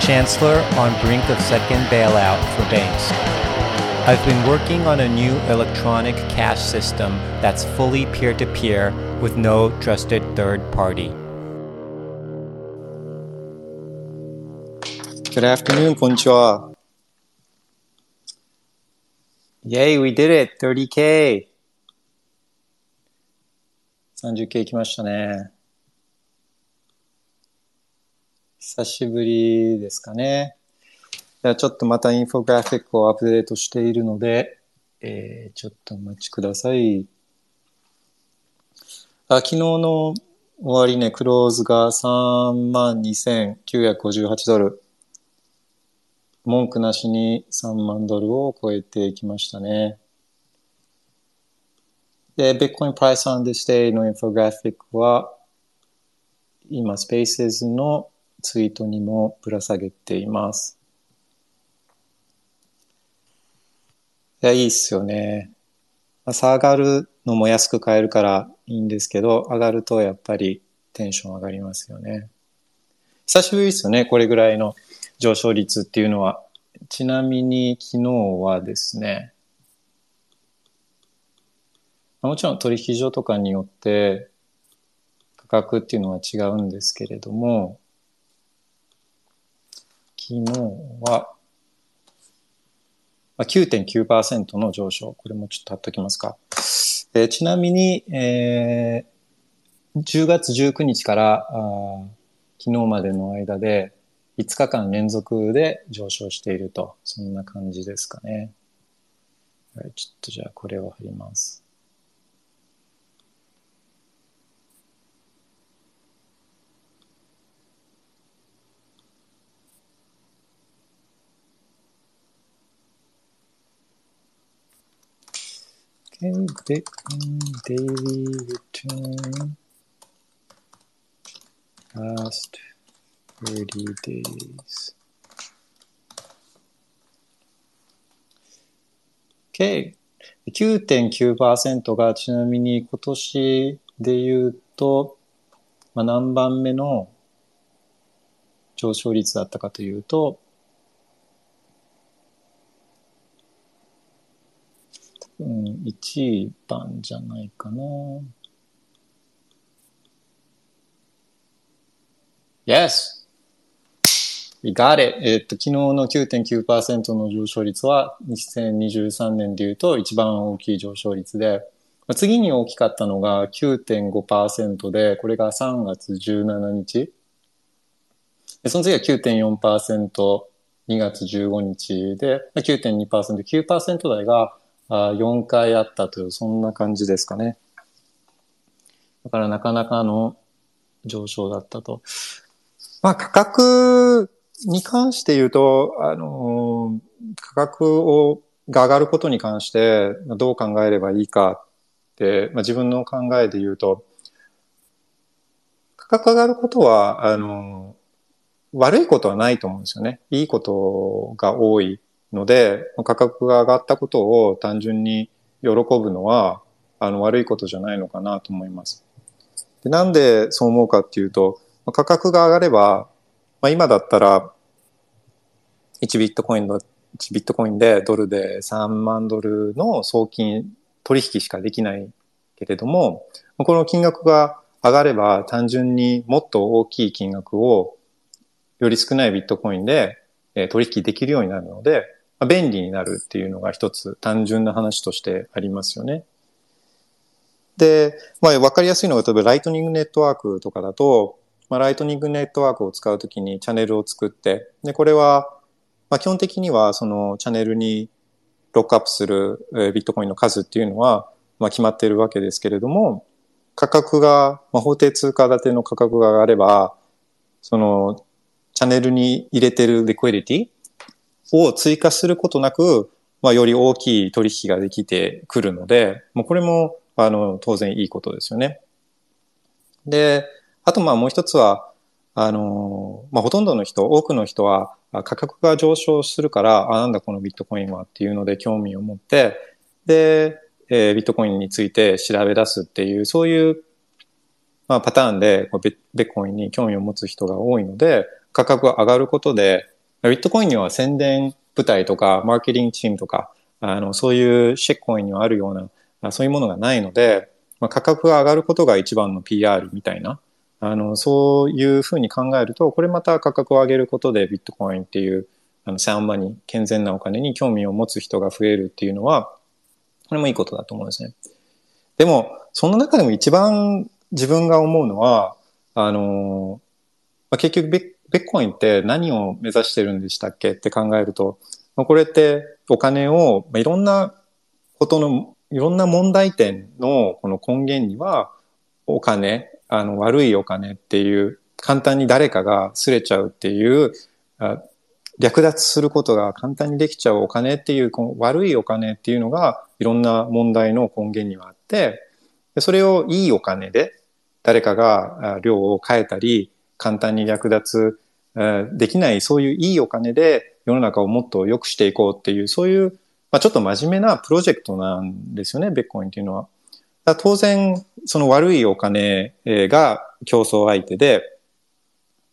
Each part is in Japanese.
Chancellor on brink of second bailout for banks. I've been working on a new electronic cash system that's fully peer to peer with no trusted third party. Good afternoon, こんにちは。 Yay, we did it! 30k! 30K 来ましたね。 久しぶりですかね。ではちょっとまたインフォグラフィックをアップデートしているので、えー、ちょっとお待ちください。あ昨日の終値、ね、クローズが32,958ドル。文句なしに3万ドルを超えていきましたね。で、Bitcoin Price on this day のインフォグラフィックは、今、Spaces のツイートにもぶら下げています。いや、いいっすよね。まあ、下がるのも安く買えるからいいんですけど、上がるとやっぱりテンション上がりますよね。久しぶりですよね、これぐらいの上昇率っていうのは。ちなみに昨日はですね、もちろん取引所とかによって価格っていうのは違うんですけれども、昨日は9.9%の上昇。これもちょっと貼っときますか。えー、ちなみに、えー、10月19日からあ昨日までの間で5日間連続で上昇していると、そんな感じですかね。はい、ちょっとじゃあこれを貼ります。Okay, Bitcoin daily return last 30 days. Okay. 9.9%がちなみに今年で言うと、まあ、何番目の上昇率だったかというと、うん、1番じゃないかな。Yes! We got it! えっと、昨日の9.9%の上昇率は2023年で言うと一番大きい上昇率で、次に大きかったのが9.5%で、これが3月17日。その次は9.4%、2月15日で、9.2%、9%台があ4回あったという、そんな感じですかね。だからなかなかの上昇だったと。まあ価格に関して言うと、あの、価格を、が上がることに関してどう考えればいいかって、まあ、自分の考えで言うと、価格上がることは、あの、悪いことはないと思うんですよね。いいことが多いので、価格が上がったことを単純に喜ぶのは、あの、悪いことじゃないのかなと思います。でなんでそう思うかっていうと、価格が上がれば、まあ、今だったら、1ビットコインの、1ビットコインでドルで3万ドルの送金取引しかできないけれども、この金額が上がれば単純にもっと大きい金額をより少ないビットコインで取引できるようになるので、便利になるっていうのが一つ単純な話としてありますよね。で、まあ、わかりやすいのが、例えばライトニングネットワークとかだと、まあ、ライトニングネットワークを使うときにチャンネルを作って、で、これは、まあ、基本的にはそのチャンネルにロックアップするビットコインの数っていうのは、まあ、決まっているわけですけれども、価格が、まあ、法定通貨建ての価格が上がれば、そのチャンネルに入れてるリクエリティを追加することなく、まあ、より大きい取引ができてくるので、もうこれも、あの、当然いいことですよね。で、あとまあもう一つは、あの、まあ、ほとんどの人、多くの人は価格が上昇するから、あ、なんだこのビットコインはっていうので興味を持って、で、えー、ビットコインについて調べ出すっていう、そういう、まあ、パターンでビットコインに興味を持つ人が多いので、価格が上がることで、ビットコインには宣伝部隊とか、マーケティングチームとか、あの、そういうシェッコインにはあるような、そういうものがないので、まあ、価格が上がることが一番の PR みたいな、あの、そういうふうに考えると、これまた価格を上げることでビットコインっていう、あの、サウンバに健全なお金に興味を持つ人が増えるっていうのは、これもいいことだと思うんですね。でも、その中でも一番自分が思うのは、あの、まあ、結局ビットコインって何を目指してるんでしたっけって考えると、ま、これってお金を、まあ、いろんなことの、いろんな問題点のこの根源には、お金、あの、悪いお金っていう、簡単に誰かがすれちゃうっていう、略奪することが簡単にできちゃうお金っていう、この悪いお金っていうのが、いろんな問題の根源にはあって、それをいいお金で、誰かが量を変えたり、簡単に略奪できない、そういういいお金で世の中をもっと良くしていこうっていう、そういう、まあ、ちょっと真面目なプロジェクトなんですよね、ベッコインっていうのは。当然、その悪いお金が競争相手で、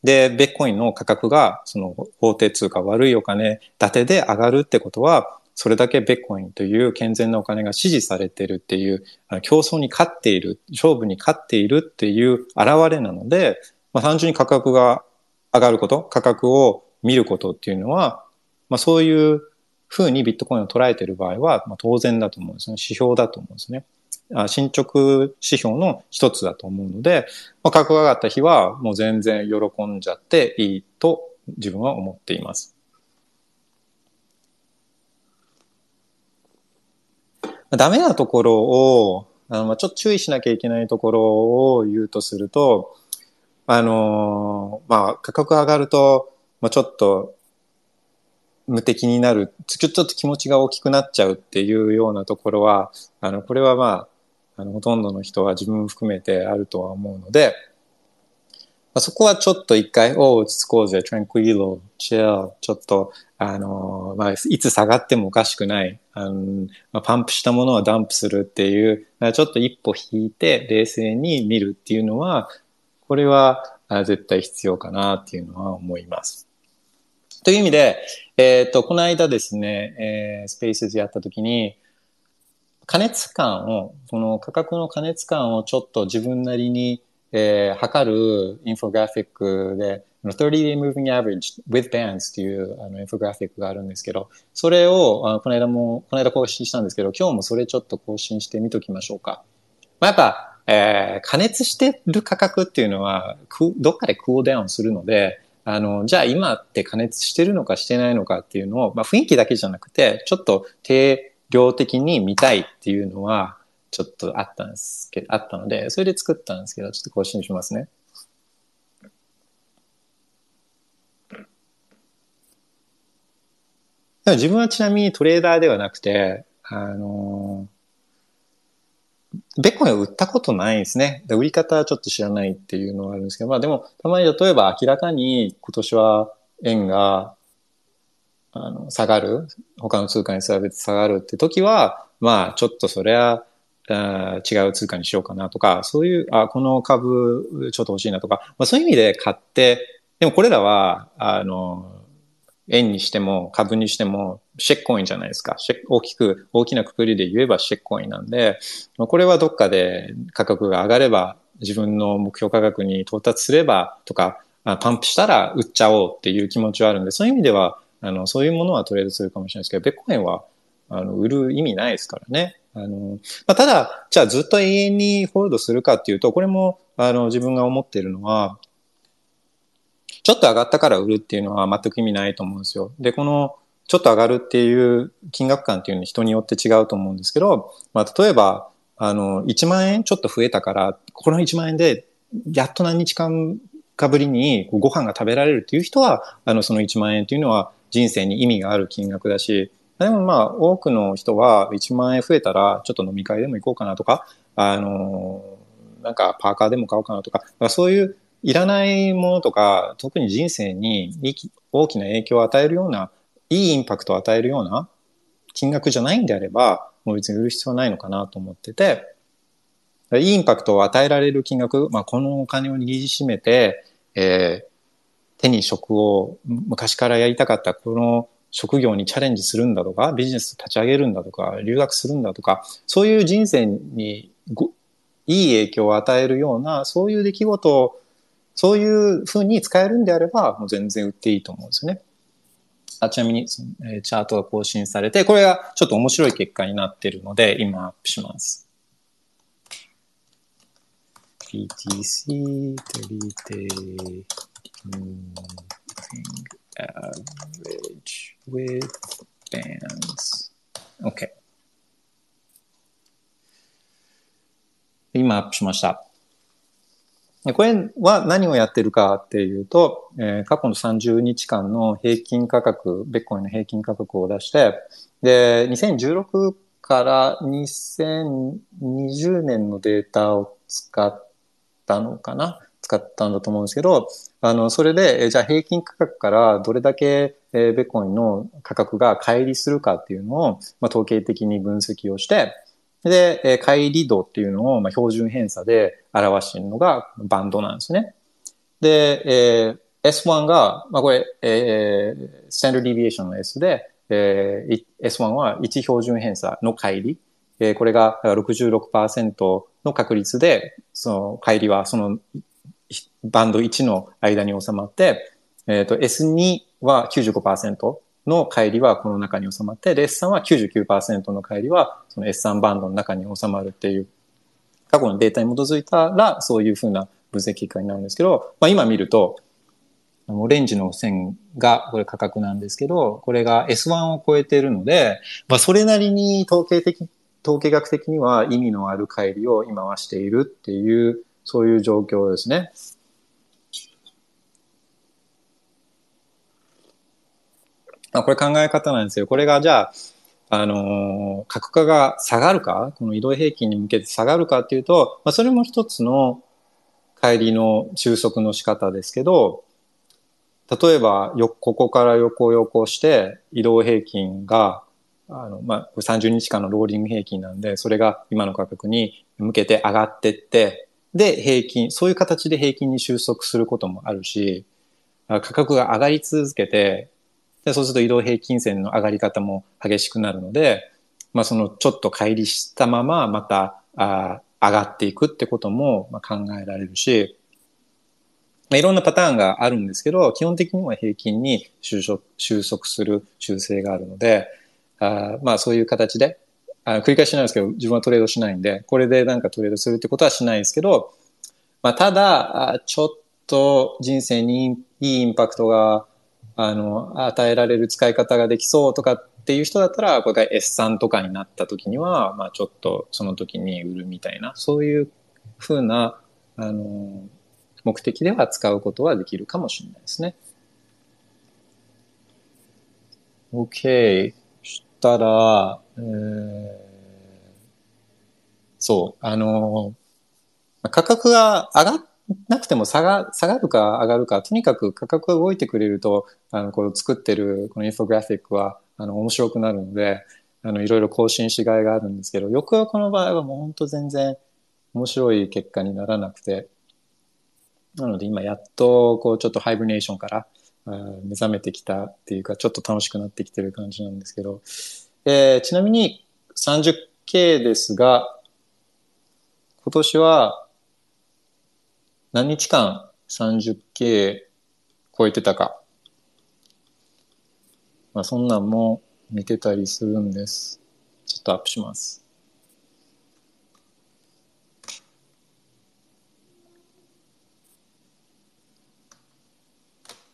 で、ベッコインの価格が、その法定通貨悪いお金立てで上がるってことは、それだけベッコインという健全なお金が支持されてるっていう、競争に勝っている、勝負に勝っているっていう現れなので、まあ、単純に価格が上がること、価格を見ることっていうのは、まあ、そういうふうにビットコインを捉えている場合は、まあ、当然だと思うんですね。指標だと思うんですね。進捗指標の一つだと思うので、まあ、価格が上がった日はもう全然喜んじゃっていいと自分は思っています。ダメなところを、あのちょっと注意しなきゃいけないところを言うとすると、あのまあ、価格上がると、まあ、ちょっと無敵になる、ちょっと気持ちが大きくなっちゃうっていうようなところは、あの、これはまあ、あの、ほとんどの人は自分含めてあるとは思うので、まあ、そこはちょっと一回、お落ち着こうぜ、tranquilo, chill, ちょっと、あの、まあ、いつ下がってもおかしくない、あのまあ、パンプしたものはダンプするっていう、ちょっと一歩引いて冷静に見るっていうのは、これは絶対必要かなっていうのは思います。という意味で、えっ、ー、と、この間ですね、えー、スペースでやったときに、加熱感を、その価格の加熱感をちょっと自分なりに、えー、測るインフォグラフィックで、30day moving average with bands っていうあのインフォグラフィックがあるんですけど、それをあこの間も、この間更新したんですけど、今日もそれちょっと更新してみときましょうか。まあ、やっぱ、えー、加熱してる価格っていうのは、どっかでクールダウンするので、あの、じゃあ今って加熱してるのかしてないのかっていうのを、まあ雰囲気だけじゃなくて、ちょっと定量的に見たいっていうのは、ちょっとあったんですけど、あったので、それで作ったんですけど、ちょっと更新しますね。自分はちなみにトレーダーではなくて、あのベッコンを売ったことないですね。で売り方はちょっと知らないっていうのはあるんですけど、まあでも、たまに例えば明らかに今年は円があの下がる、他の通貨に比べて下がるって時は、まあちょっとそれはあ違う通貨にしようかなとか、そういう、あ、この株ちょっと欲しいなとか、まあそういう意味で買って、でもこれらは、あの、円にしても株にしてもシェッコインじゃないですか。大きく、大きなくくりで言えばシェッコインなんで、これはどっかで価格が上がれば、自分の目標価格に到達すればとか、パンプしたら売っちゃおうっていう気持ちはあるんで、そういう意味では、あの、そういうものはトレードするかもしれないですけど、ベッコインは、あの、売る意味ないですからね。あの、まあ、ただ、じゃあずっと永遠にホールドするかっていうと、これも、あの、自分が思っているのは、ちょっと上がったから売るっていうのは全く意味ないと思うんですよ。で、この、ちょっと上がるっていう金額感っていうのは人によって違うと思うんですけど、まあ、例えば、あの、1万円ちょっと増えたから、この1万円で、やっと何日間日ぶりにご飯が食べられるっていう人は、あの、その1万円っていうのは人生に意味がある金額だし、でもまあ、多くの人は1万円増えたら、ちょっと飲み会でも行こうかなとか、あの、なんかパーカーでも買おうかなとか、そういういらないものとか、特に人生に大きな影響を与えるような、いいインパクトを与えるような金額じゃないんであれば、もう別に売る必要はないのかなと思ってて、いいインパクトを与えられる金額、まあ、このお金を握りしめて、えー、手に職を昔からやりたかったこの職業にチャレンジするんだとか、ビジネス立ち上げるんだとか、留学するんだとか、そういう人生にいい影響を与えるような、そういう出来事を、そういうふうに使えるんであれば、もう全然売っていいと思うんですよね。あちなみに、えー、チャートが更新されて、これがちょっと面白い結果になっているので、今アップします。PTC 取り手、average with bands. OK。今アップしました。これは何をやってるかっていうと、えー、過去の30日間の平均価格、ベッコインの平均価格を出して、で、2016から2020年のデータを使ったのかな？使ったんだと思うんですけど、あの、それで、えじゃあ平均価格からどれだけ、えー、ベッコインの価格が乖離するかっていうのを、まあ、統計的に分析をして、で、えー、乖離度っていうのを、まあ、標準偏差で表しているのがバンドなんですね。で、えー、S1 が、まあ、これ、えー、スタンダードディビエーションの S で、えー、S1 は1標準偏差の乖離。えー、これが66%の確率で、その乖離はそのバンド1の間に収まって、えっ、ー、と S2 は95%の乖離はこの中に収まって、で S3 は99%の乖離はその S3 バンドの中に収まるっていう、過去のデータに基づいたらそういうふうな分析結果になるんですけど、まあ今見ると、オレンジの線がこれ価格なんですけど、これが S1 を超えているので、まあそれなりに統計的、統計学的には意味のある乖離を今はしているっていう、そういう状況ですね。あ、これ考え方なんですよ。これがじゃあ、あのー、格価が下がるか、この移動平均に向けて下がるかっていうと、まあ、それも一つの帰りの収束の仕方ですけど、例えば、よ、ここから横横して移動平均が、あの、まあ、30日間のローリング平均なんで、それが今の価格に向けて上がってって、で、平均、そういう形で平均に収束することもあるし、価格が上がり続けて、で、そうすると移動平均線の上がり方も激しくなるので、まあそのちょっと乖離したまままたあ上がっていくってことも考えられるし、まあ、いろんなパターンがあるんですけど、基本的には平均に収束収束する習性があるので、あまあそういう形で、あ繰り返しなんですけど、自分はトレードしないんで、これでなんかトレードするってことはしないですけど、まあただ、ちょっと人生にいいインパクトがあの、与えられる使い方ができそうとかっていう人だったら、これが S3 とかになった時には、まあちょっとその時に売るみたいな、そういうふうな、あの、目的では使うことはできるかもしれないですね。OK。したら、えー、そう、あの、価格が上がっなくても下が、下がるか上がるか、とにかく価格が動いてくれると、あの、この作ってるこのインフォグラフィックは、あの、面白くなるので、あの、いろいろ更新しがいがあるんですけど、よくはこの場合はもう本当全然面白い結果にならなくて、なので今やっと、こう、ちょっとハイブネーションから目覚めてきたっていうか、ちょっと楽しくなってきてる感じなんですけど、えー、ちなみに 30K ですが、今年は何日間 30K 超えてたか。まあそんなんも見てたりするんです。ちょっとアップします。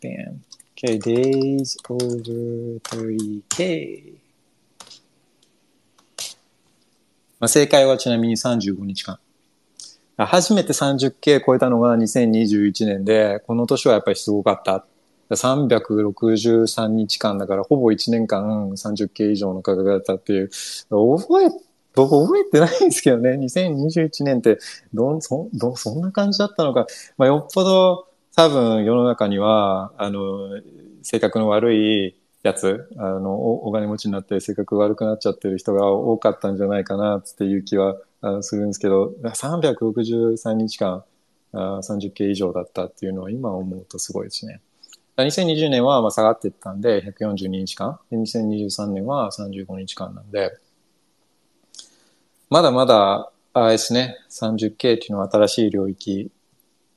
Bam. Okay, days over 30K. まあ、正解はちなみに35日間。初めて 30K 超えたのが2021年で、この年はやっぱりすごかった。363日間だから、ほぼ1年間 30K 以上の価格だったっていう。覚え、僕覚えてないんですけどね。2021年ってどん、そ、ど、そんな感じだったのか。まあ、よっぽど多分世の中には、あの、性格の悪いやつ、あの、お金持ちになって性格悪くなっちゃってる人が多かったんじゃないかな、っていう気はあするんですけど、363日間あ30系以上だったっていうのは今思うとすごいですね。2020年はまあ下がっていったんで、142日間。2023年は35日間なんで、まだまだ、あれですね、30K っていうのは新しい領域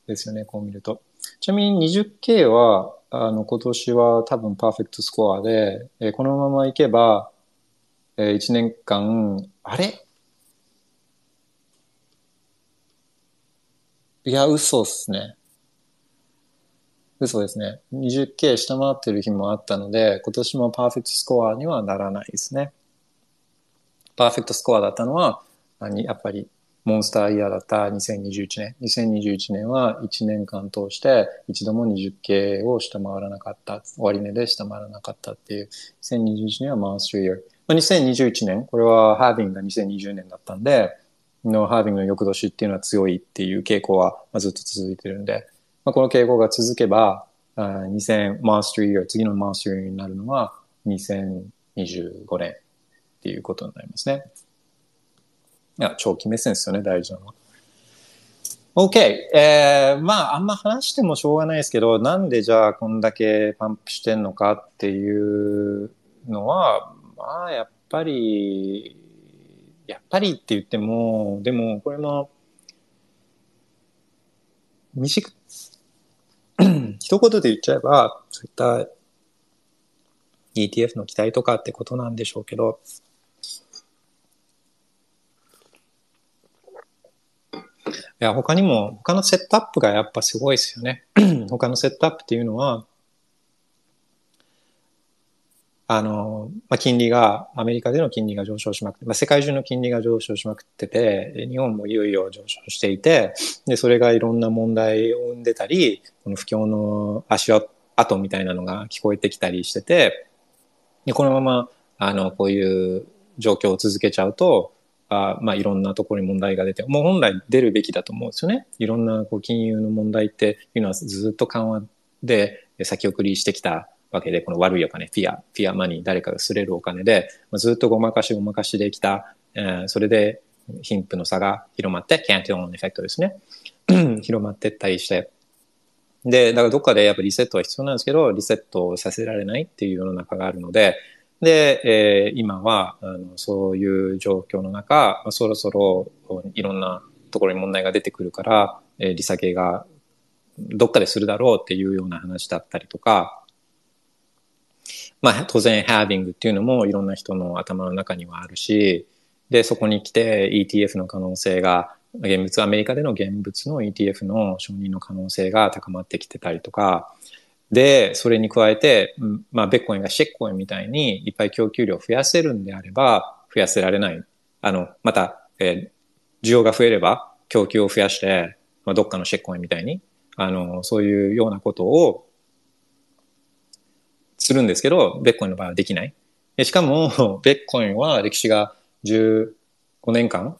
ですよね、こう見ると。ちなみに 20K は、あの、今年は多分パーフェクトスコアで、えー、このままいけば、えー、1年間、あれ？いや、嘘っすね。嘘ですね。20K 下回ってる日もあったので、今年もパーフェクトスコアにはならないですね。パーフェクトスコアだったのは、やっぱりモンスターイヤーだった2021年。2021年は1年間通して一度も 20K を下回らなかった。終値で下回らなかったっていう。2021年はマンスリーイヤー。2021年、これはハービングが2020年だったんで、のハービングの翌年っていうのは強いっていう傾向はずっと続いてるんで、まあ、この傾向が続けば、2000マーストリーイヤー、次のマーストリーイヤーになるのは2025年っていうことになりますね。いや、長期目線ですよね、大事なのは。OK。えー、まあ、あんま話してもしょうがないですけど、なんでじゃあこんだけパンプしてんのかっていうのは、まあ、やっぱり、やっぱりって言っても、でも、これも、短く、一言で言っちゃえば、そういった ETF の期待とかってことなんでしょうけど、いや、他にも、他のセットアップがやっぱすごいですよね。他のセットアップっていうのは、あの、まあ、金利が、アメリカでの金利が上昇しまくって、まあ、世界中の金利が上昇しまくってて、日本もいよいよ上昇していて、で、それがいろんな問題を生んでたり、この不況の足跡みたいなのが聞こえてきたりしてて、で、このまま、あの、こういう状況を続けちゃうと、あまあ、いろんなところに問題が出て、もう本来出るべきだと思うんですよね。いろんなこう金融の問題っていうのはずっと緩和で先送りしてきたわけで、この悪いお金、フィア、フィアマニー、誰かがすれるお金で、ずっとごまかしごまかしできた、えー、それで貧富の差が広まって、 Cantillon effect ですね。広まってったりして。で、だからどっかでやっぱリセットは必要なんですけど、リセットさせられないっていう世の中があるので、で、えー、今はあのそういう状況の中、まあ、そろそろいろんなところに問題が出てくるから、えー、利下げがどっかでするだろうっていうような話だったりとか、まあ当然 halving っていうのもいろんな人の頭の中にはあるし、で、そこに来て ETF の可能性が、現物、アメリカでの現物の ETF の承認の可能性が高まってきてたりとか、で、それに加えて、まあ、ベッコインがシェッコインみたいにいっぱい供給量を増やせるんであれば、増やせられない。あの、また、えー、需要が増えれば供給を増やして、まあ、どっかのシェッコインみたいに、あの、そういうようなことをするんですけど、ベッコインの場合はできない。でしかも、ベッコインは歴史が15年間、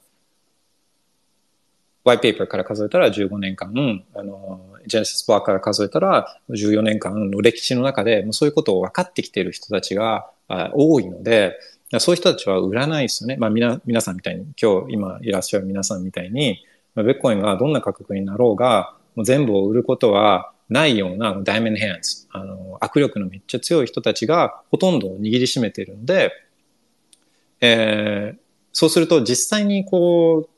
ワイペーパーから数えたら15年間、あの、ジェネシスパーから数えたら14年間の歴史の中で、もうそういうことを分かってきている人たちが多いので、そういう人たちは売らないですよね。まあ皆、皆さんみたいに、今日今いらっしゃる皆さんみたいに、ベッコインがどんな価格になろうが、もう全部を売ることはないようなダイメンヘンズ、あの、握力のめっちゃ強い人たちがほとんど握りしめているので、えー、そうすると実際にこ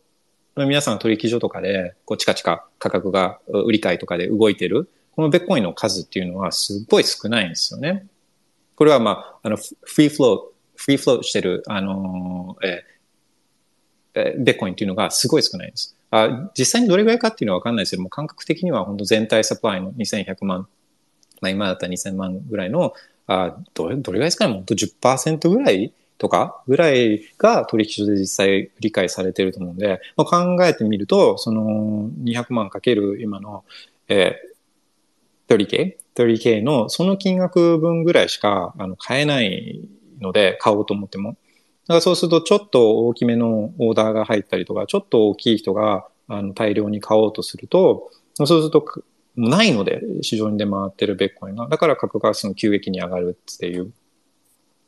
う、皆さん取引所とかで、こう、チカチカ価格が売り買いとかで動いてる、このベッコインの数っていうのはすっごい少ないんですよね。これはまあ、あの、フリーフロー、フリーフローしてる、あの、えー、ベッコインっていうのがすごい少ないんです。あ実際にどれぐらいかっていうのはわかんないですけども、感覚的には本当全体サプライの2100万、まあ今だったら2000万ぐらいの、あどれどれぐらいですかね、本当10%ぐらいとかぐらいが取引所で実際理解されてると思うんで、まあ、考えてみると、その200万かける今の、えー、30K、30K のその金額分ぐらいしかあの買えないので、買おうと思っても。だからそうするとちょっと大きめのオーダーが入ったりとか、ちょっと大きい人があの大量に買おうとすると、そうするとないので、市場に出回ってるベッコインが。だから価格がその急激に上がるっていう。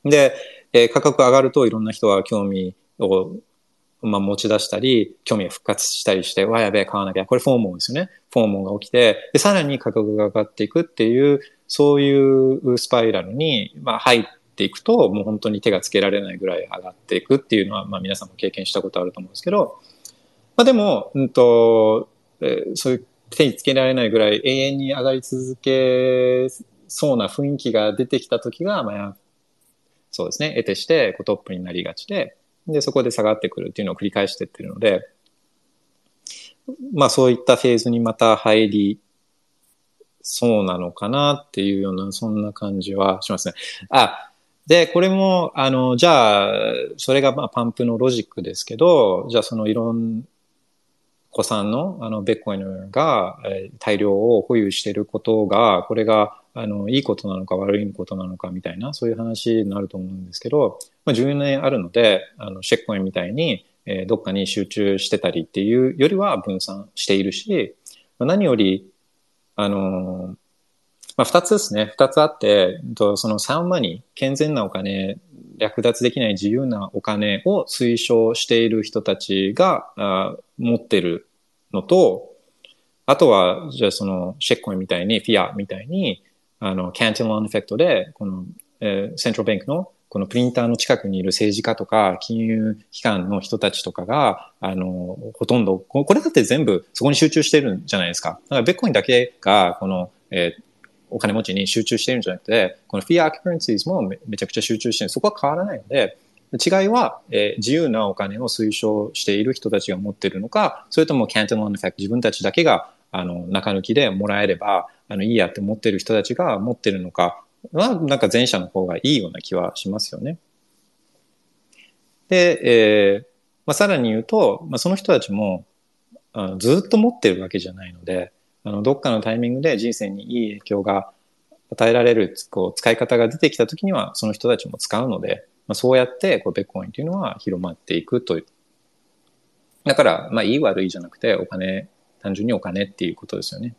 で、えー、価格上がるといろんな人は興味を、まあ、持ち出したり、興味が復活したりして、わ、やべえ、買わなきゃ。これフォーモンですよね。フォーモンが起きて、で、さらに価格が上がっていくっていう、そういうスパイラルに、まあ、入っていくと、もう本当に手がつけられないぐらい上がっていくっていうのは、まあ、皆さんも経験したことあると思うんですけど、まあ、でも、うんと、えー、そういう手につけられないぐらい永遠に上がり続けそうな雰囲気が出てきた時が、まあ、そうですね、得てしてこうトップになりがちで、で、そこで下がってくるっていうのを繰り返していってるので、まあそういったフェーズにまた入りそうなのかなっていうような、そんな感じはしますね。あ、で、これも、あの、じゃあ、それがまあパンプのロジックですけど、じゃあそのいろん子さんのあのベッコインが、え大量を保有していることが、これがあのいいことなのか悪いことなのかみたいな、そういう話になると思うんですけど、まあ、10年あるので、あのシェッコインみたいに、え、どっかに集中してたりっていうよりは分散しているし、まあ、何より、あのまあ、二つですね。二つあって、そのサウンマニー、健全なお金、略奪できない自由なお金を推奨している人たちがあ持ってるのと、あとは、じゃあその、 shitcoin みたいに、フィアみたいに、あの、 Cantillon effect で、この、えー、 central bank の、このプリンターの近くにいる政治家とか、金融機関の人たちとかが、あの、ほとんど、これだって全部そこに集中してるんじゃないですか。だから、ビットコインだけが、この、えー、お金持ちに集中してるんじゃなくて、この fiat currencies もめちゃくちゃ集中してる。そこは変わらないので、違いは、えー、自由なお金を推奨している人たちが持っているのか、それとも Cantillon effect、自分たちだけがあの中抜きでもらえればあのいいやって持ってる人たちが持っているのかは、なんか前者の方がいいような気はしますよね。で、えーまあ、さらに言うと、まあ、その人たちもあずっと持ってるわけじゃないので、あのどっかのタイミングで人生にいい影響が与えられるこう使い方が出てきた時にはその人たちも使うので、まあ、そうやってこうベッコインというのは広まっていくという。だから、まあ、いい悪いじゃなくて、お金、単純にお金っていうことですよね。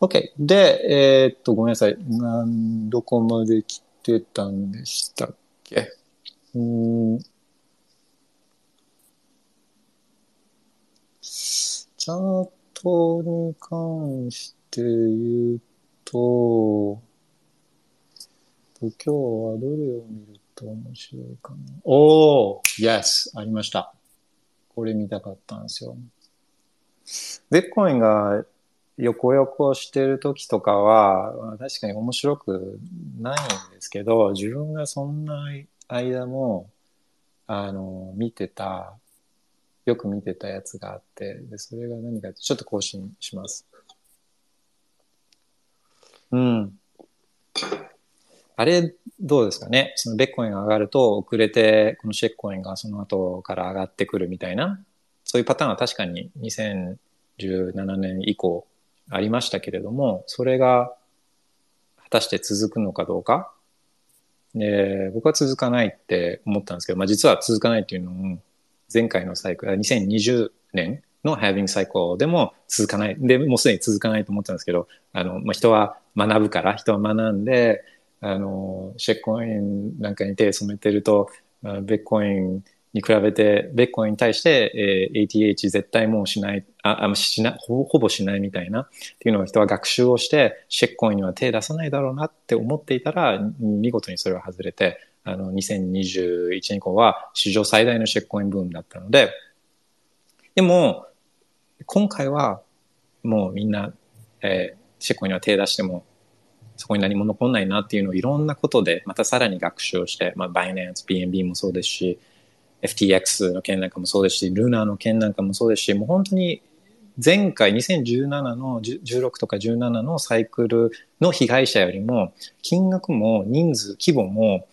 OK。で、えー、っと、ごめんなさい。なんどこまで来てたんでしたっけ？うん。チャートに関して言うと、今日はどれを見ると面白いかな？おー !Yes! ありました。これ見たかったんですよ。ベッコインが横横してる時とかは、確かに面白くないんですけど、自分がそんな間も、あの、見てた、よく見てたやつがあって、で、それが何か、ちょっと更新します。うん。あれ、どうですかね？そのベッコインが上がると遅れて、このシェッコインがその後から上がってくるみたいな、そういうパターンは確かに2017年以降ありましたけれども、それが果たして続くのかどうか。で、僕は続かないって思ったんですけど、まあ実は続かないっていうのも、前回のサイクル、2020年の having サイクルでも続かない。で、もうすでに続かないと思ったんですけど、あの、まあ、人は学ぶから、人は学んで、あの、シェックコインなんかに手を染めてると、ベッコインに比べて、ベッコインに対して、えー、ATH 絶対もうしない、あ、あしなほ、ほぼしないみたいなっていうのを人は学習をして、シェックコインには手出さないだろうなって思っていたら、見事にそれは外れて、あの、2021年以降は史上最大のシェックコインブームだったので、でも、今回はもうみんな、えー、シェックコインには手出してもそこに何も残んないなっていうのをいろんなことでまたさらに学習をして、まあ、バイナンス、BNB もそうですし、FTX の件なんかもそうですし、ルーナーの件なんかもそうですし、もう本当に前回2017の16とか17のサイクルの被害者よりも金額も人数、規模も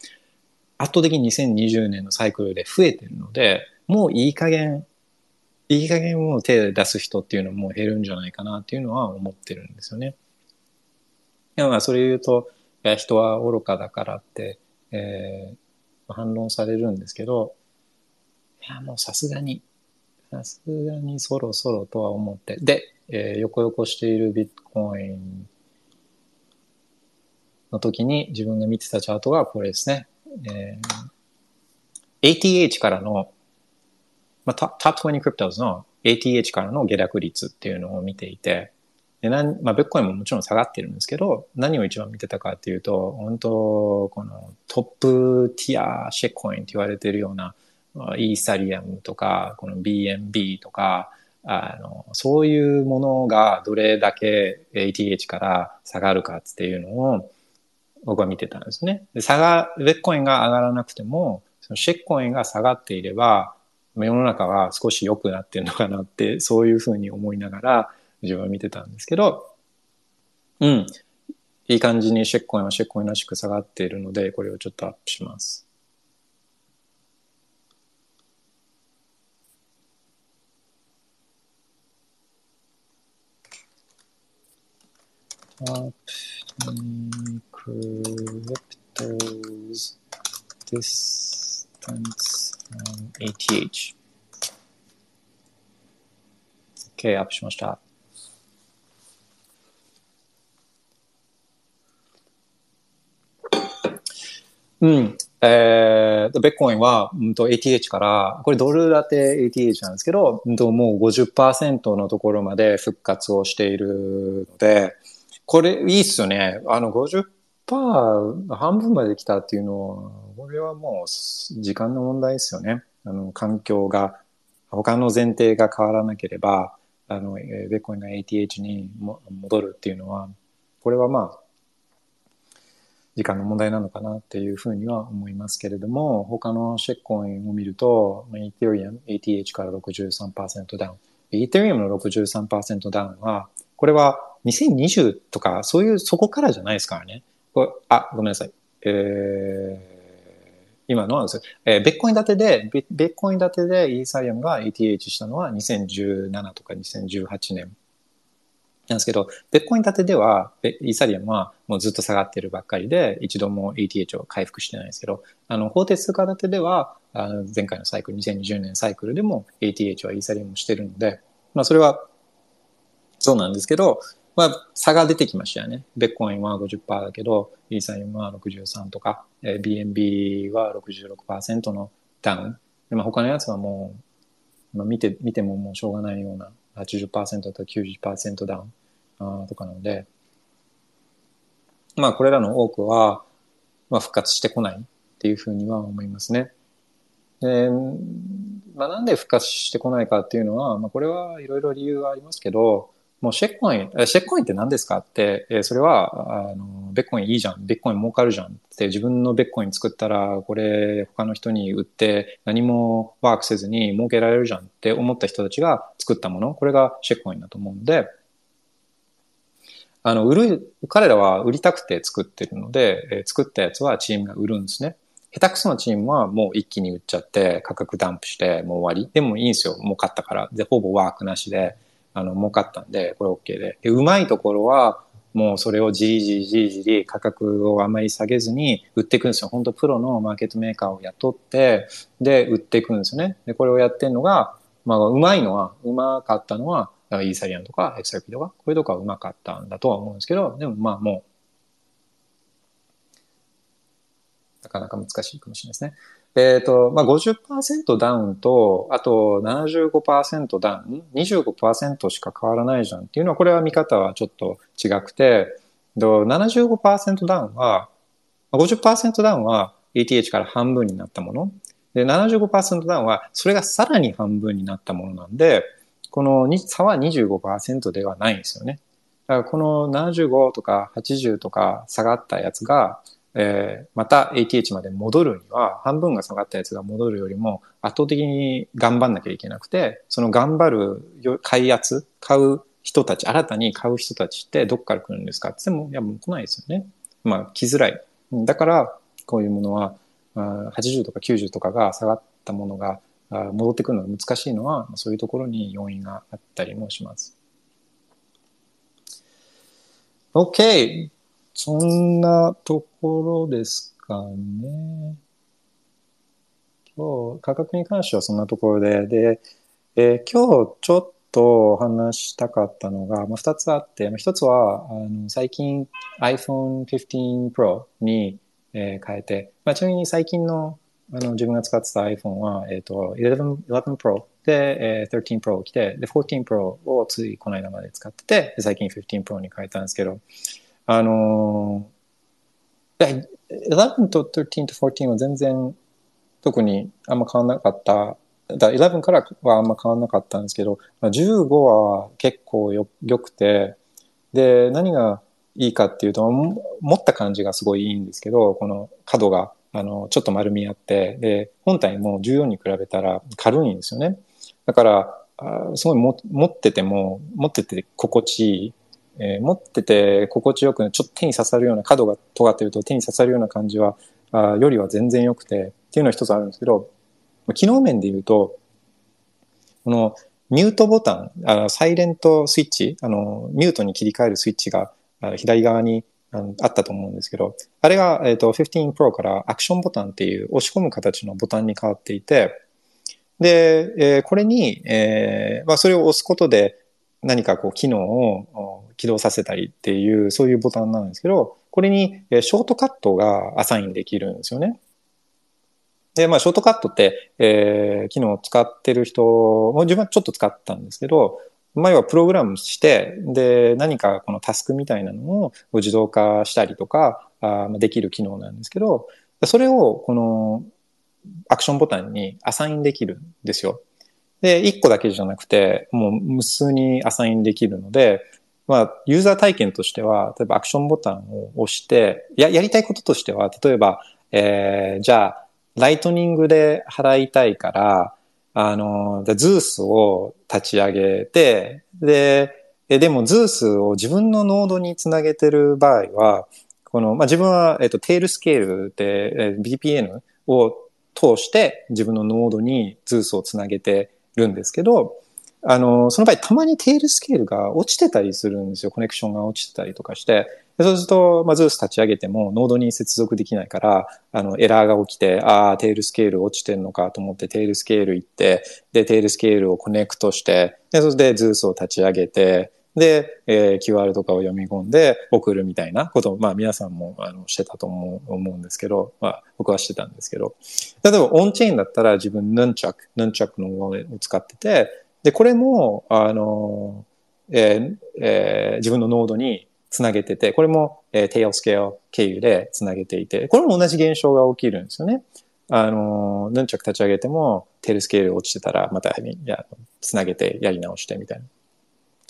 圧倒的に2020年のサイクルで増えてるので、もういい加減、いい加減もう手出す人っていうのも減るんじゃないかなっていうのは思ってるんですよね。いやまあそれ言うと、いや人は愚かだからって、えー、反論されるんですけど、いやもうさすがに、さすがにそろそろとは思って。で、えー、横横しているビットコインの時に自分が見てたチャートがこれですね。えー、ATH からの、まあ、トップ20クリプトズの ATH からの下落率っていうのを見ていて、でなんまあ、ビットコインももちろん下がってるんですけど、何を一番見てたかっていうと、本当、このトップティアシェコインって言われてるような、イーサリアムとか、この BNB とか、あの、そういうものがどれだけ ATH から下がるかっていうのを僕は見てたんですね。で、下が、ベッコインが上がらなくても、そのシェッコインが下がっていれば、世の中は少し良くなってるのかなって、そういうふうに思いながら自分は見てたんですけど、うん。いい感じにシェッコインはシェッコインらしく下がっているので、これをちょっとアップします。top 20 cryptos distance on ATH OK アップしましたうん。えー、ベッコインは、うんと、ATH から、これドル建て ATH なんですけど、うんと、もう50%のところまで復活をしているので、これ、いいっすよね。あの、50%半分まで来たっていうのは、これはもう時間の問題ですよね。あの、環境が、他の前提が変わらなければ、あの、ベコインが ATH に戻るっていうのは、これはまあ、時間の問題なのかなっていうふうには思いますけれども、他のシェッコインを見ると、イーテリアム、ATH から63%ダウン。イーテリアムの63%ダウンは、これは2020とか、そういう、そこからじゃないですからね。こあ、ごめんなさい。えー、今のはですえー、ベッコイン建てで、ベッコイン建てでイーサリアムが ETH したのは2017とか2018年なんですけど、ベッコイン建てでは、イーサリアムはもうずっと下がってるばっかりで、一度も ETH を回復してないんですけど、あの、法定通貨建てでは、あの前回のサイクル、2020年サイクルでも ETH はイーサリアムしてるので、まあそれはそうなんですけど、まあ、差が出てきましたよね。ベッコインは50%だけど、イーサリアムは63とか、えー、BNB は66%のダウン。でまあ、他のやつはもう、まあ、見て、見てももうしょうがないような80%と90%ダウンあとかなので、まあこれらの多くは、まあ復活してこないっていうふうには思いますね。で、まあなんで復活してこないかっていうのは、まあこれはいろいろ理由がありますけど、もうシェックコイン、シェックコインって何ですかって、えそれは、あの、ベッコインいいじゃん、ベッコイン儲かるじゃんって自分のベッコイン作ったら、これ他の人に売って何もワークせずに儲けられるじゃんって思った人たちが作ったもの、これがシェックコインだと思うんで、あの、売る、彼らは売りたくて作ってるので、え作ったやつはチームが売るんですね。下手くそなチームはもう一気に売っちゃって価格ダンプしてもう終わり。でもいいんですよ。もう買ったから。で、ほぼワークなしで。あの、儲かったんで、これ OK で。で、うまいところは、もうそれをじりじりじりじり価格をあまり下げずに売っていくんですよ。本当プロのマーケットメーカーを雇って、で、売っていくんですよね。で、これをやってるのが、まあ、うまいのは、うまかったのは、イーサリアンとか XRP とか、これとかうまかったんだとは思うんですけど、でもまあもう、なかなか難しいかもしれないですね。えっ、ー、と、まあ、50%ダウンと、あと75%ダウン、25%しか変わらないじゃんっていうのは、これは見方はちょっと違くて、75%ダウンは、50%ダウンは ETH から半分になったもの。で、75%ダウンは、それがさらに半分になったものなんで、この差は25%ではないんですよね。だからこの75とか80とか下がったやつが、えー、また ATH まで戻るには、半分が下がったやつが戻るよりも圧倒的に頑張んなきゃいけなくて、その頑張る、買いやつ、買う人たち、新たに買う人たちってどっから来るんですか？って言っても、いやもう来ないですよね。まあ来づらい。だから、こういうものは、80とか90とかが下がったものが戻ってくるのが難しいのは、そういうところに要因があったりもします。OK! そんなところですかね。今日、価格に関してはそんなところで、で、えー、今日ちょっと話したかったのが、まあ、2つあって、まあ、1つはあの最近 iPhone 15 Pro に、えー、変えて、まあ、ちなみに最近のあの自分が使ってた iPhone は、えっ、ー、と11、11 Pro で、えー、13 Pro を来て、で、14 Pro をついこの間まで使ってて、最近15 Pro に変えたんですけど、あのー、11と13と14は全然特にあんま変わんなかっただ11からはあんま変わんなかったんですけど、15は結構よ良くて、で、何がいいかっていうと、持った感じがすごいいいんですけど、この角が、あの、ちょっと丸みあって、で、本体も14に比べたら軽いんですよね。だから、あすごいも持ってても、持ってて心地いい。えー、持ってて心地よく、ちょっと手に刺さるような、角が尖ってると手に刺さるような感じは、あよりは全然良くて、っていうのは一つあるんですけど、機能面で言うと、このミュートボタン、あのサイレントスイッチ、あの、ミュートに切り替えるスイッチが左側にあったと思うんですけど、あれが、えっ、ー、と、15 Pro からアクションボタンっていう押し込む形のボタンに変わっていて、で、えー、これに、えー、まあ、それを押すことで何かこう機能を起動させたりっていう、そういうボタンなんですけど、これにショートカットがアサインできるんですよね。で、まあ、ショートカットって、えー、機能を使ってる人も自分はちょっと使ったんですけど、前はプログラムして、で、何かこのタスクみたいなのを自動化したりとか、あできる機能なんですけど、それをこのアクションボタンにアサインできるんですよ。で、1個だけじゃなくて、もう無数にアサインできるので、まあ、ユーザー体験としては、例えばアクションボタンを押して、や、やりたいこととしては、例えば、えー、じゃあ、 Lightning で払いたいから、あの、 Zeus を立ち上げて、で、えでも Zeus を自分のノードにつなげてる場合は、この、まあ、自分は、えっと、 Tailscale で、え VPN を通して自分のノードに Zeus をつなげてるんですけど、あの、その場合たまに Tailscale が落ちてたりするんですよ。コネクションが落ちてたりとかして。そうすると、まあ、 Zeus 立ち上げてもノードに接続できないから、あの、エラーが起きて、ああ、 Tailscale 落ちてんのかと思って Tailscale 行って、で、 Tailscale を connect して、で、そして Zeus を立ち上げて、で、えー、QR とかを読み込んで送るみたいなことを、まあ皆さんもあのしてたと思う思うんですけど、まあ僕はしてたんですけど、例えばオンチェーンだったら自分 Nunchuk、Nunchuk のものを使ってて、で、これも、あの、えーえー、自分のノードにつなげてて、これも、えー、 Tailscale 経由でつなげていて、これも同じ現象が起きるんですよね。あの、ヌンチャク立ち上げても、 Tailscale 落ちてたら、また、や、つなげてやり直してみたいな。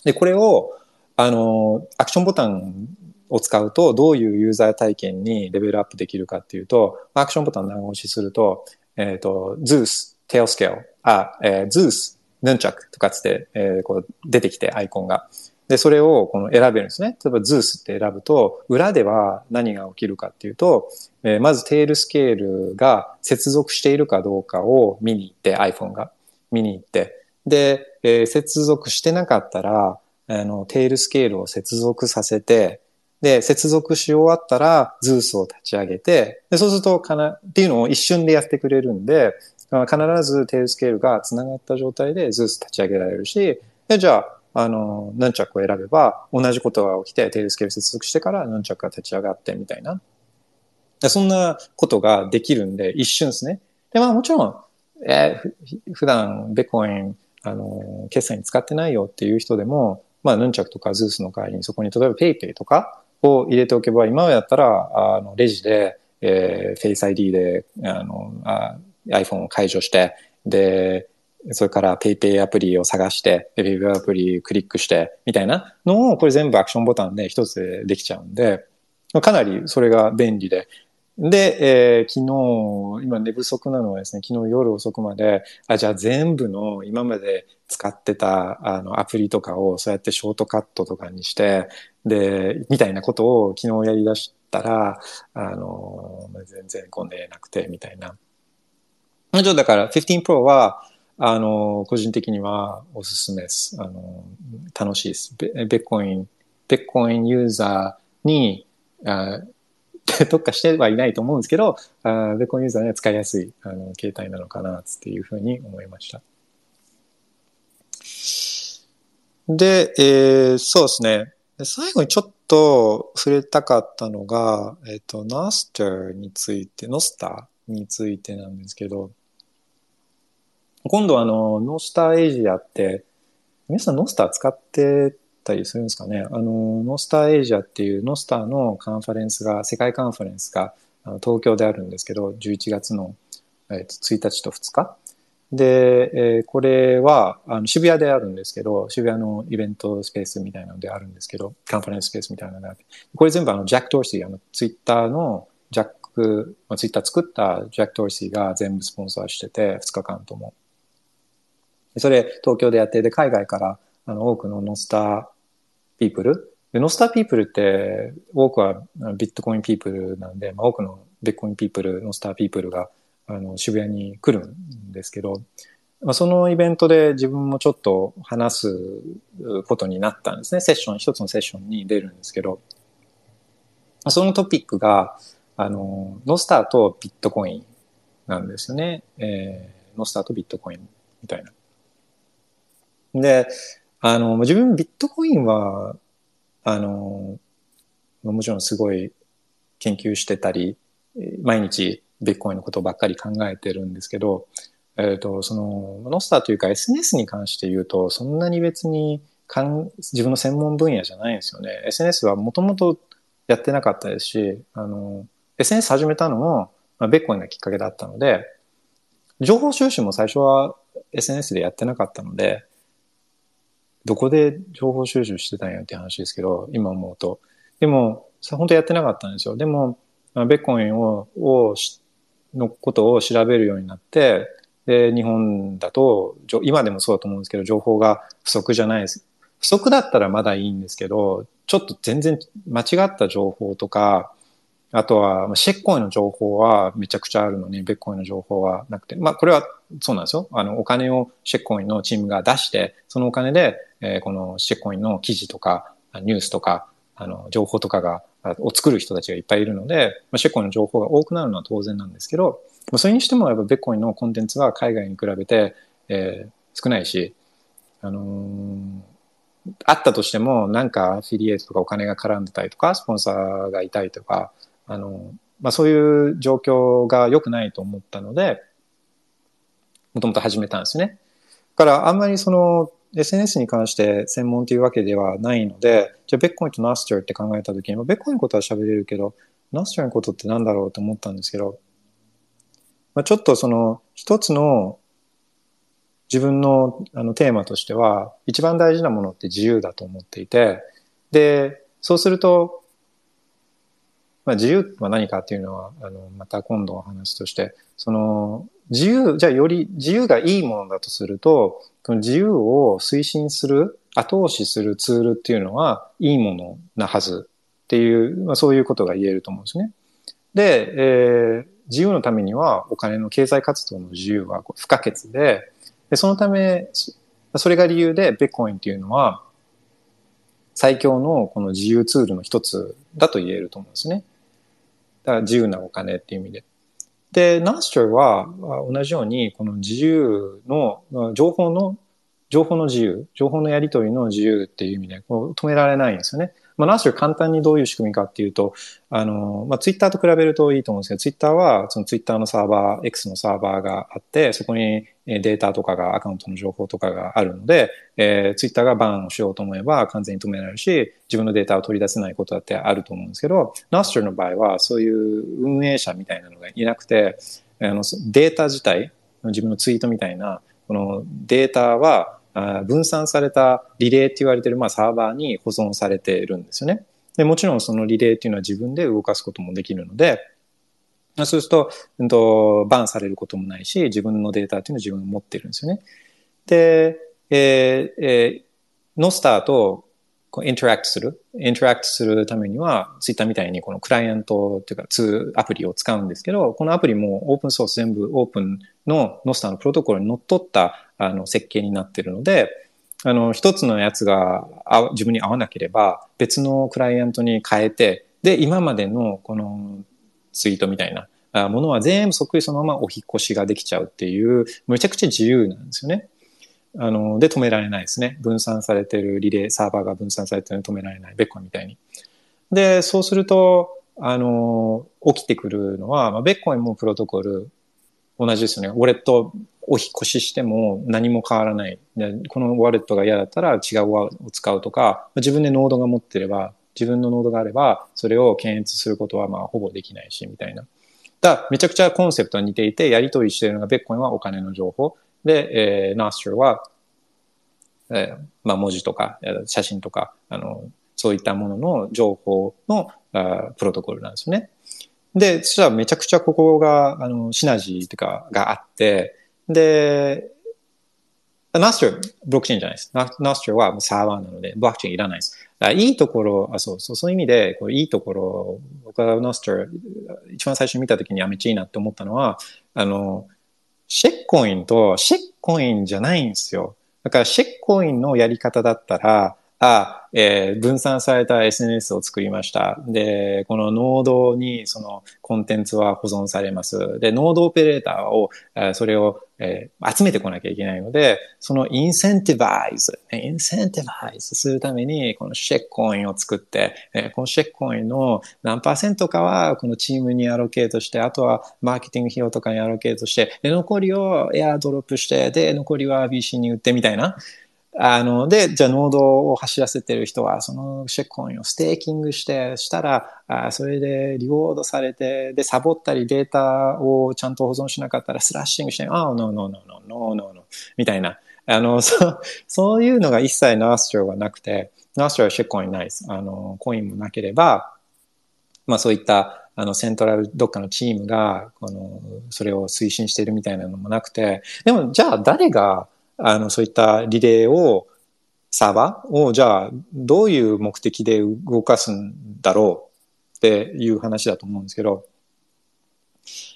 で、これを、あの、アクションボタンを使うと、どういうユーザー体験にレベルアップできるかっていうと、アクションボタン長押しすると、えっ、ー、と、Zeus、 Tailscale、あ、えー、Zeus、 Nunchuk とかつって、えー、こう出てきてアイコンが。で、それをこの選べるんですね。例えば、 Zeus って選ぶと、裏では何が起きるかっていうと、えー、まず Tailscale が接続しているかどうかを見に行って、iPhone が見に行って、で、えー、接続してなかったら、あの、 Tailscale を接続させて、で、接続し終わったら、 Zeus を立ち上げて、でそうすると、かな、っていうのを一瞬でやってくれるんで、必ず Tailscale が繋がった状態で Zeus 立ち上げられるし、じゃあ、あの、ヌンチャクを選べば、同じことが起きて、 Tailscale 接続してからヌンチャクが立ち上がってみたいな。そんなことができるんで、一瞬ですね。で、まあもちろん、えー、普段ビットコイン、あの、決済に使ってないよっていう人でも、まあ、ヌンチャクとか Zeus の代わりにそこに、例えば PayPay とかを入れておけば、今やったら、あの、レジで、えー、Face ID で、あの、あ iPhone を解除して、で、それから PayPay アプリを探して、PayPay アプリクリックして、みたいなのを、これ全部アクションボタンで一つでできちゃうんで、かなりそれが便利で。で、えー、昨日、今寝不足なのはですね、昨日夜遅くまで、あ、じゃあ全部の今まで使ってたあのアプリとかをそうやってショートカットとかにして、で、みたいなことを昨日やり出したら、あの、全然こう寝れなくて、みたいな。ちょだから15 Pro は、あの、個人的にはおすすめです。あの、楽しいです。ベッコイン、ベッコインユーザーに、あ 特化してはいないと思うんですけど、あベッコインユーザーには使いやすいあの携帯なのかなっていうふうに思いました。で、えー、そうですね。最後にちょっと触れたかったのが、えっ、ー、と、 Nostr について、 Nostr についてなんですけど、今度あの、 Nostrasia って、皆さんノースター使ってたりするんですかね？あの、 Nostrasia っていう Nostr のカンファレンスが、世界カンファレンスが東京であるんですけど、11月の、えー、1日と2日。で、えー、これはあの渋谷であるんですけど、渋谷のイベントスペースみたいなのであるんですけど、カンファレンススペースみたいなのであって、これ全部あのジャック・ドーシー、あのツイッターのジャック、まあ、ツイッター作ったジャック・ドーシーが全部スポンサーしてて、2日間とも。それ東京でやって、で、海外からあの多くの Nostr people、で Nostr people って多くは Bitcoin people なんで、まあ、多くの Bitcoin people、Nostr people があの渋谷に来るんですけど、まあ、そのイベントで自分もちょっと話すことになったんですね。セッション、一つのセッションに出るんですけど、そのトピックが、あの、ノスターとビットコインなんですよね。えー、ノスターとビットコインみたいな。で、あの、自分ビットコインは、あの、もちろんすごい研究してたり、毎日ビットコインのことばっかり考えてるんですけど、えっ、ー、と、その、ノスターというか SNS に関して言うと、そんなに別にかん自分の専門分野じゃないんですよね。SNS はもともとやってなかったですし、あの、SNS 始めたのも、まあ、ベッコインがきっかけだったので、情報収集も最初は SNS でやってなかったので、どこで情報収集してたんやって話ですけど、今思うと。でも、本当やってなかったんですよ。でも、ベッコインを、をのことを調べるようになって、で、日本だと、今でもそうだと思うんですけど、情報が不足じゃないです。不足だったらまだいいんですけど、ちょっと全然間違った情報とか、あとは、シェッコインの情報はめちゃくちゃあるのに、ベッコインの情報はなくて、まあ、これはそうなんですよ。あの、お金をシェッコインのチームが出して、そのお金で、えー、このシェッコインの記事とか、ニュースとか、あの、情報とかが、を作る人たちがいっぱいいるので、まあ、シェッコインの情報が多くなるのは当然なんですけど、まあそれにしてもやっぱベッコインのコンテンツは海外に比べて、えー、少ないし、あのー、あったとしても、なんかアフィリエイトとかお金が絡んでたりとか、スポンサーがいたりとか、あの、まあ、そういう状況が良くないと思ったので、もともと始めたんですね。だからあんまりその SNS に関して専門というわけではないので、じゃあベッコインとナスチャーって考えたときに、ベッコインのことは喋れるけど、ナスチャーのことって何だろうと思ったんですけど、まあ、ちょっとその一つの自分のあのテーマとしては、一番大事なものって自由だと思っていて、で、そうすると、まあ、自由は何かっていうのは、あの、また今度お話として、その、自由、じゃあより自由がいいものだとすると、その自由を推進する、後押しするツールっていうのは、いいものなはずっていう、まあ、そういうことが言えると思うんですね。で、えー、自由のためにはお金の経済活動の自由は不可欠で、でそのため、それが理由で、ベットコインっていうのは、最強のこの自由ツールの一つだと言えると思うんですね。だから自由なお金っていう意味で。で、ナースチャーは同じように、この自由の、情報の、情報の自由、情報のやり取りの自由っていう意味で、こう止められないんですよね。まあ、ナースチャー簡単にどういう仕組みかっていうと、あの、まあ、ツイッターと比べるといいと思うんですけど、ツイッターは、そのツイッターのサーバー、X のサーバーがあって、そこにデータとかが、アカウントの情報とかがあるので、えー、ツイッターがバンをしようと思えば完全に止められるし、自分のデータを取り出せないことだってあると思うんですけど、ナスチャーの場合は、そういう運営者みたいなのがいなくて、あのデータ自体、自分のツイートみたいな、このデータは、分散されたリレーって言われてる、まあ、サーバーに保存されているんですよね。で、もちろんそのリレーっていうのは自分で動かすこともできるので、そうすると、うんと、バンされることもないし、自分のデータっていうのを自分が持ってるんですよね。で、えー、えー、 Nostr とこう interact する。 interact するためには、ツイッターみたいにこのクライアントっていうか、ツーアプリを使うんですけど、このアプリもオープンソース全部オープンの Nostr のプロトコルにのっとったあの設計になってるので、あの、一つのやつが自分に合わなければ、別のクライアントに変えて、で、今までのこのツイートみたいなものは全部そっくりそのままお引越しができちゃうっていう、めちゃくちゃ自由なんですよね。あの、で止められないですね。分散されてるリレー、サーバーが分散されてるのに止められない。ベッコンみたいに。で、そうすると、あの、起きてくるのは、まあ、ベッコンもプロトコル同じですよね。ウォレットお引越ししても何も変わらない。このウォレットが嫌だったら違うワを使うとか、自分でノードが持ってれば、自分のノードがあれば、それを検閲することはまあほぼできないし、みたいな。だめちゃくちゃコンセプトは似ていて、やり取りしているのが、ベッコインはお金の情報。で、えー、ナーストルは、えー、まあ文字とか、写真とか、あの、そういったものの情報のあプロトコルなんですよね。で、そしたらめちゃくちゃここが、あの、シナジーとかがあって、で、ナストル、ブロックチェーンじゃないです。ナストルはサーバーなので、ブロックチェーンいらないです。いいところ、あそうそう、そういう意味で、こういいところ、僕はナストル、一番最初見たときにめっちゃいいなって思ったのは、あの、シェッコインとシェッコインじゃないんですよ。だからシェッコインのやり方だったら、あ、えー、分散された SNS を作りました。で、このノードにそのコンテンツは保存されます。で、ノードオペレーターを、えー、それを、えー、集めてこなきゃいけないので、その incentivize、incentivize するために、この shitcoin を作って、えー、この shitcoin の何パーセントかはこのチームに allocate して、あとはマーケティング費用とかに allocate して、で、残りをエアドロップして、で、残りは BC に売ってみたいな。あの、で、じゃあノードを走らせてる人は、その shitcoin をステーキングして、したら、あそれで reward されて、で、サボったりデータをちゃんと保存しなかったら slashing して、ああ、 no no no no no no noみたいな。あの、そうそういうのが一切ナーストロはなくて、ナーストロはシェコインないです。あの、コインもなければ、まあそういったあの、セントラルどっかのチームが、この、それを推進しているみたいなのもなくて、でも、じゃあ誰が、あの、そういったリレーを、サーバーを、じゃあ、どういう目的で動かすんだろうっていう話だと思うんですけど、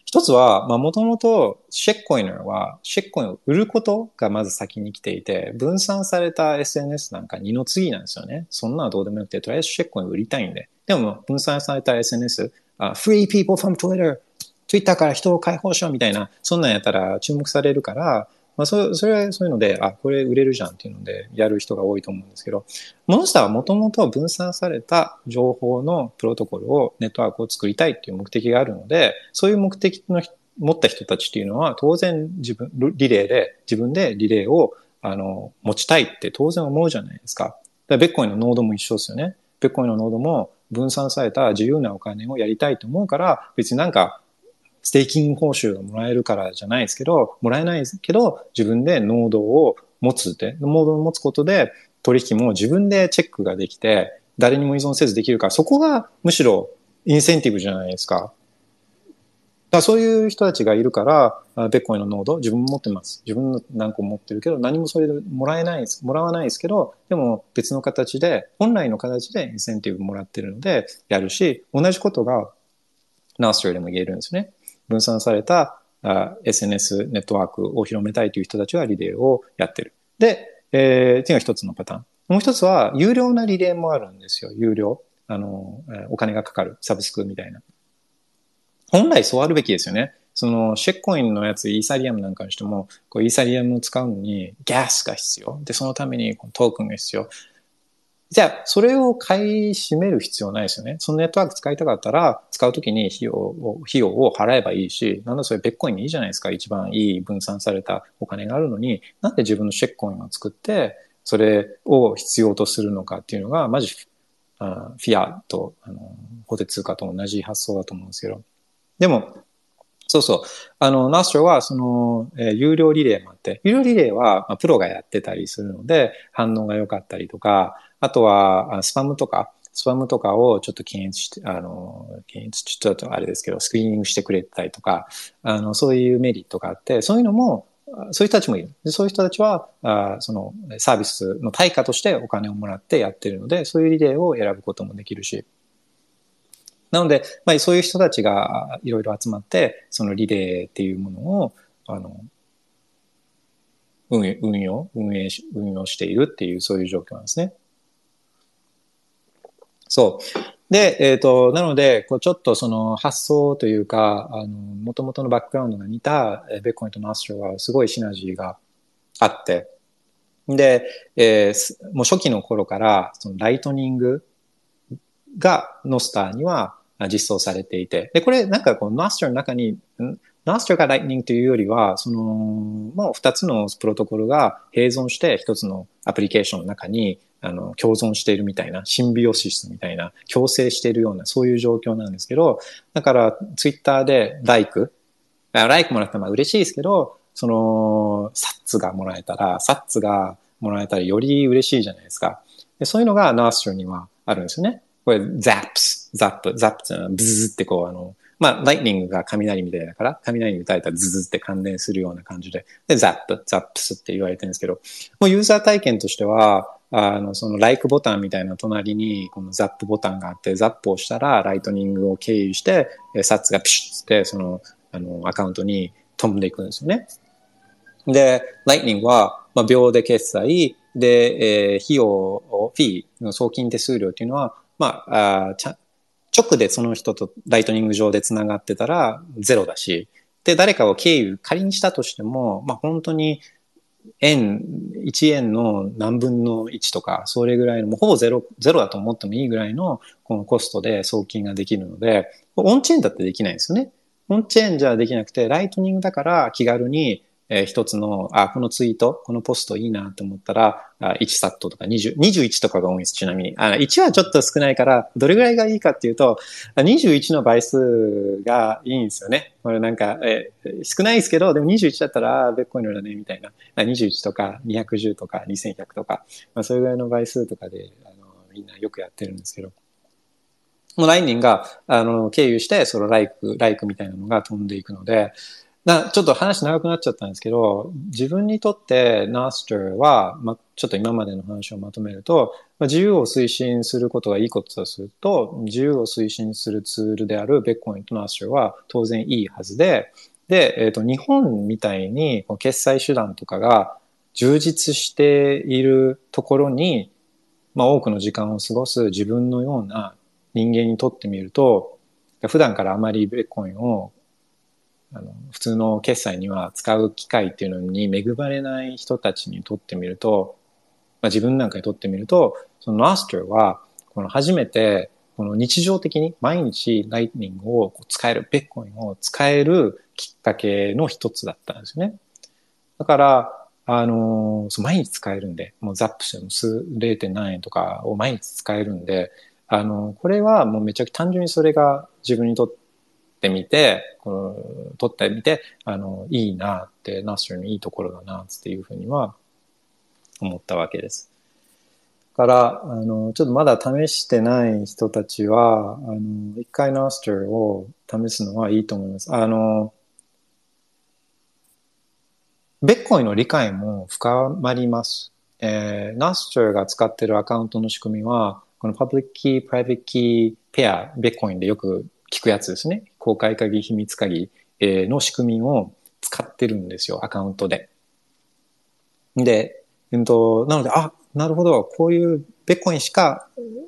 一つは、まあ、もともと、シェックコインは、シェックコインを売ることがまず先に来ていて、分散された SNS なんか二の次なんですよね。そんなのどうでもよくて、とりあえずシェックコイン売りたいんで。でも、分散された SNS、uh, free people from Twitter、Twitter から人を解放しようみたいな、そんなんやったら注目されるから、まあ、そそれはそういうので、あ、これ売れるじゃんっていうのでやる人が多いと思うんですけど、モンスターはもともと分散された情報のプロトコルを、ネットワークを作りたいっていう目的があるので、そういう目的の持った人たちっていうのは、当然自分、リレーで、自分でリレーを、あの、持ちたいって当然思うじゃないですか。だからビットコインのノードも一緒ですよね。ビットコインのノードも分散された自由なお金をやりたいと思うから、別になんかステーキング報酬がもらえるからじゃないですけど、もらえないですけど、自分でノードを持つって、ノードを持つことで取引も自分でチェックができて、誰にも依存せずできるから、そこがむしろインセンティブじゃないですか。だそういう人たちがいるから、ベッコイのノード、自分も持ってます。自分の何個持ってるけど、何もそれでもらえないです。もらわないですけど、でも別の形で、本来の形でインセンティブもらってるので、やるし、同じことがナーストリーでも言えるんですね。分散されたあ SNS ネットワークを広めたいという人たちはリレーをやってる。で、えー、っていうのが一つのパターン。もう一つは、有料なリレーもあるんですよ。有料。あの、お金がかかる。サブスクみたいな。本来そうあるべきですよね。その、シェッコインのやつ、イーサリアムなんかにしても、こうイーサリアムを使うのに、ガスが必要。で、そのためにトークンが必要。じゃあ、それを買い占める必要ないですよね。そのネットワーク使いたかったら、使うときに費用を、費用を払えばいいし、なんだそれベッコインにいいじゃないですか。一番いい分散されたお金があるのに、なんで自分のシェックコインを作って、それを必要とするのかっていうのが、マジ、あフィアと、あの、法定通貨と同じ発想だと思うんですけど。でも、そうそう。あの、ナストは、その、えー、有料リレーもあって、有料リレーは、ま、プロがやってたりするので、反応が良かったりとか、あとは、スパムとか、スパムとかをちょっと検閲して、あの、検閲、ちょっとあれですけど、スクリーニングしてくれたりとか、あの、そういうメリットがあって、そういうのも、そういう人たちもいる。でそういう人たちは、あそのサービスの対価としてお金をもらってやってるので、そういうリレーを選ぶこともできるし。なので、まあ、そういう人たちがいろいろ集まって、そのリレーっていうものを、あの、運運用、運営し、運用しているっていう、そういう状況なんですね。そう。で、えっ、ー、と、なので、こうちょっとその発想というか、あの、元々のバックグラウンドが似たえベッコインとマスターはすごいシナジーがあって、で、えー、もう初期の頃から、その Lightning が Nostr には実装されていて、で、これなんかこの Nostr の中に、 Nostr が Lightning というよりは、その、もう二つのプロトコルが併存して一つのアプリケーションの中にあの、共存しているみたいな、 symbiosis みたいな、共生しているような、そういう状況なんですけど、だから、ツイッターで、 like、like もらったら嬉しいですけど、その、 sats がもらえたら、 sats がもらえたらより嬉しいじゃないですか。でそういうのがナース r にはあるんですよね。これ、zaps、zap、zap ってのはブズってこう、あの、まあ、 Lightning が雷みたいだから、雷に打たれたらズズって関連するような感じで、で、 zap、zaps って言われてるんですけど、もうユーザー体験としては、あの、その、 like ボタンみたいな隣に、この zap ボタンがあって、 zap をしたら、 Lightning を経由して、サッツがピシッって、その、あの、アカウントに飛んでいくんですよね。で、ライトニングは、まあ、秒で決済、で、えー、費用、フィーの送金手数料っていうのは、まあ、あちゃ直でその人とライトニング上で繋がってたらゼロだし、で、誰かを経由仮にしたとしても、まあ本当に円、1円の何分の1とか、それぐらいの、もうほぼゼロ、ゼロだと思ってもいいぐらいのこのコストで送金ができるので、オンチェーンだってできないんですよね。オンチェーンじゃできなくて、ライトニングだから気軽にえー、一つの、あ、このツイート、このポストいいなと思ったら、あ1サットとか20、21とかが多いです、ちなみに。あ1はちょっと少ないから、どれぐらいがいいかっていうと、21の倍数がいいんですよね。これなんか、えー、少ないですけど、でも21だったら、ベッコインだね、みたいな。21とか210とか2100とか、まあ、それぐらいの倍数とかで、あの、みんなよくやってるんですけど。もうライニンが、あの、経由して、そのライク、ライクみたいなのが飛んでいくので、なちょっと話長くなっちゃったんですけど、自分にとってナースターは、ま、ちょっと今までの話をまとめると、ま、自由を推進することがいいことだとすると、自由を推進するツールであるベッコインとナースターは当然いいはずで、で、えっ、ー、と、日本みたいに決済手段とかが充実しているところに、まあ、多くの時間を過ごす自分のような人間にとってみると、普段からあまりベッコインをあの、普通の決済には使う機会っていうのに恵まれない人たちにとってみると、まあ、自分なんかにとってみると、そのマスターは、この初めて、この日常的に毎日ライトニングを使える、ベッコインを使えるきっかけの一つだったんですよね。だから、あの、そ毎日使えるんで、もうザップしても数 0. 何円とかを毎日使えるんで、あの、これはもうめちゃくちゃ単純にそれが自分にとってってみて、この、撮ってみて、あの、いいなって、ナッシュのいいところだなっていうふうには思ったわけです。から、あの、ちょっとまだ試してない人たちは、あの、一回ナスターを試すのはいいと思います。あの、ビットコインの理解も深まります。えー、 Nostr が使ってるアカウントの仕組みは、この public key、private key pair、ビットコインでよく聞くやつですね。公開鍵、秘密鍵の仕組みを使ってるんですよ、アカウントで。で、うんと、なので、あ、なるほど、こういうビットコインしか、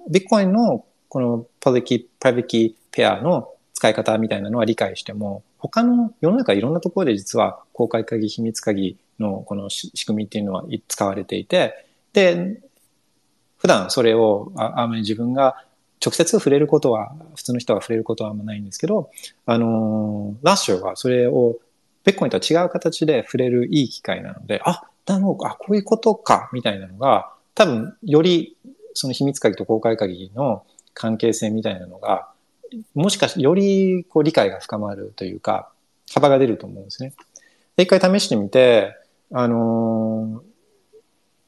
ビットコインのこの public key、private key pair の使い方みたいなのは理解しても、他の世の中いろんなところで実は公開鍵、秘密鍵のこの仕組みっていうのは使われていて、で、普段それをああまり自分が直接触れることは、普通の人が触れることはあんまないんですけど、あの、ラッシュはそれをベッコインとは違う形で触れるいい機会なので、あ、なるほど、あ、こういうことか、みたいなのが、多分、よりその秘密鍵と公開鍵の関係性みたいなのが、もしかして、よりこう理解が深まるというか、幅が出ると思うんですね。で、一回試してみて、あのー、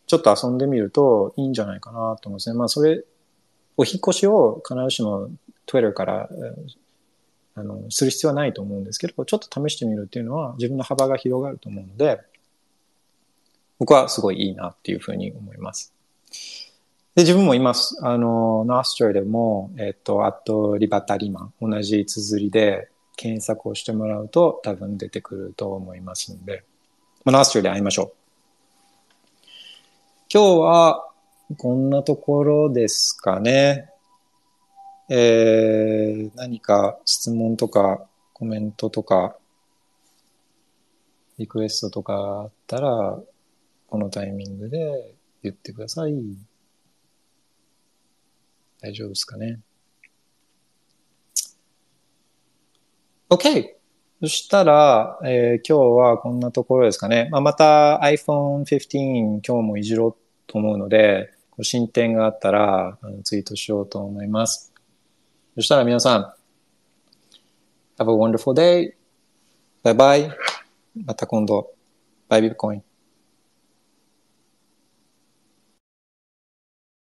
ちょっと遊んでみるといいんじゃないかなと思うんですね。まあ、それ、お引越しを必ずしも Twitter からあのする必要はないと思うんですけど、ちょっと試してみるっていうのは自分の幅が広がると思うので、僕はすごいいいなっていうふうに思います。で、自分も今、あの、ノーストラでも、えっ、と、あと、リバタリマン、同じ綴りで検索をしてもらうと多分出てくると思いますので、まあ、ノーストラで会いましょう。今日は、こんなところですかね。えー、何か質問とかコメントとかリクエストとかあったら、このタイミングで言ってください。大丈夫ですかね。OK! そしたら、えー今日はこんなところですかね。まあ、また iPhone 15今日もいじろうと思うので、進展があったらあのツイートしようと思います。そしたら皆さん、Have a wonderful day. バイバイまた今度。バイビットコイン。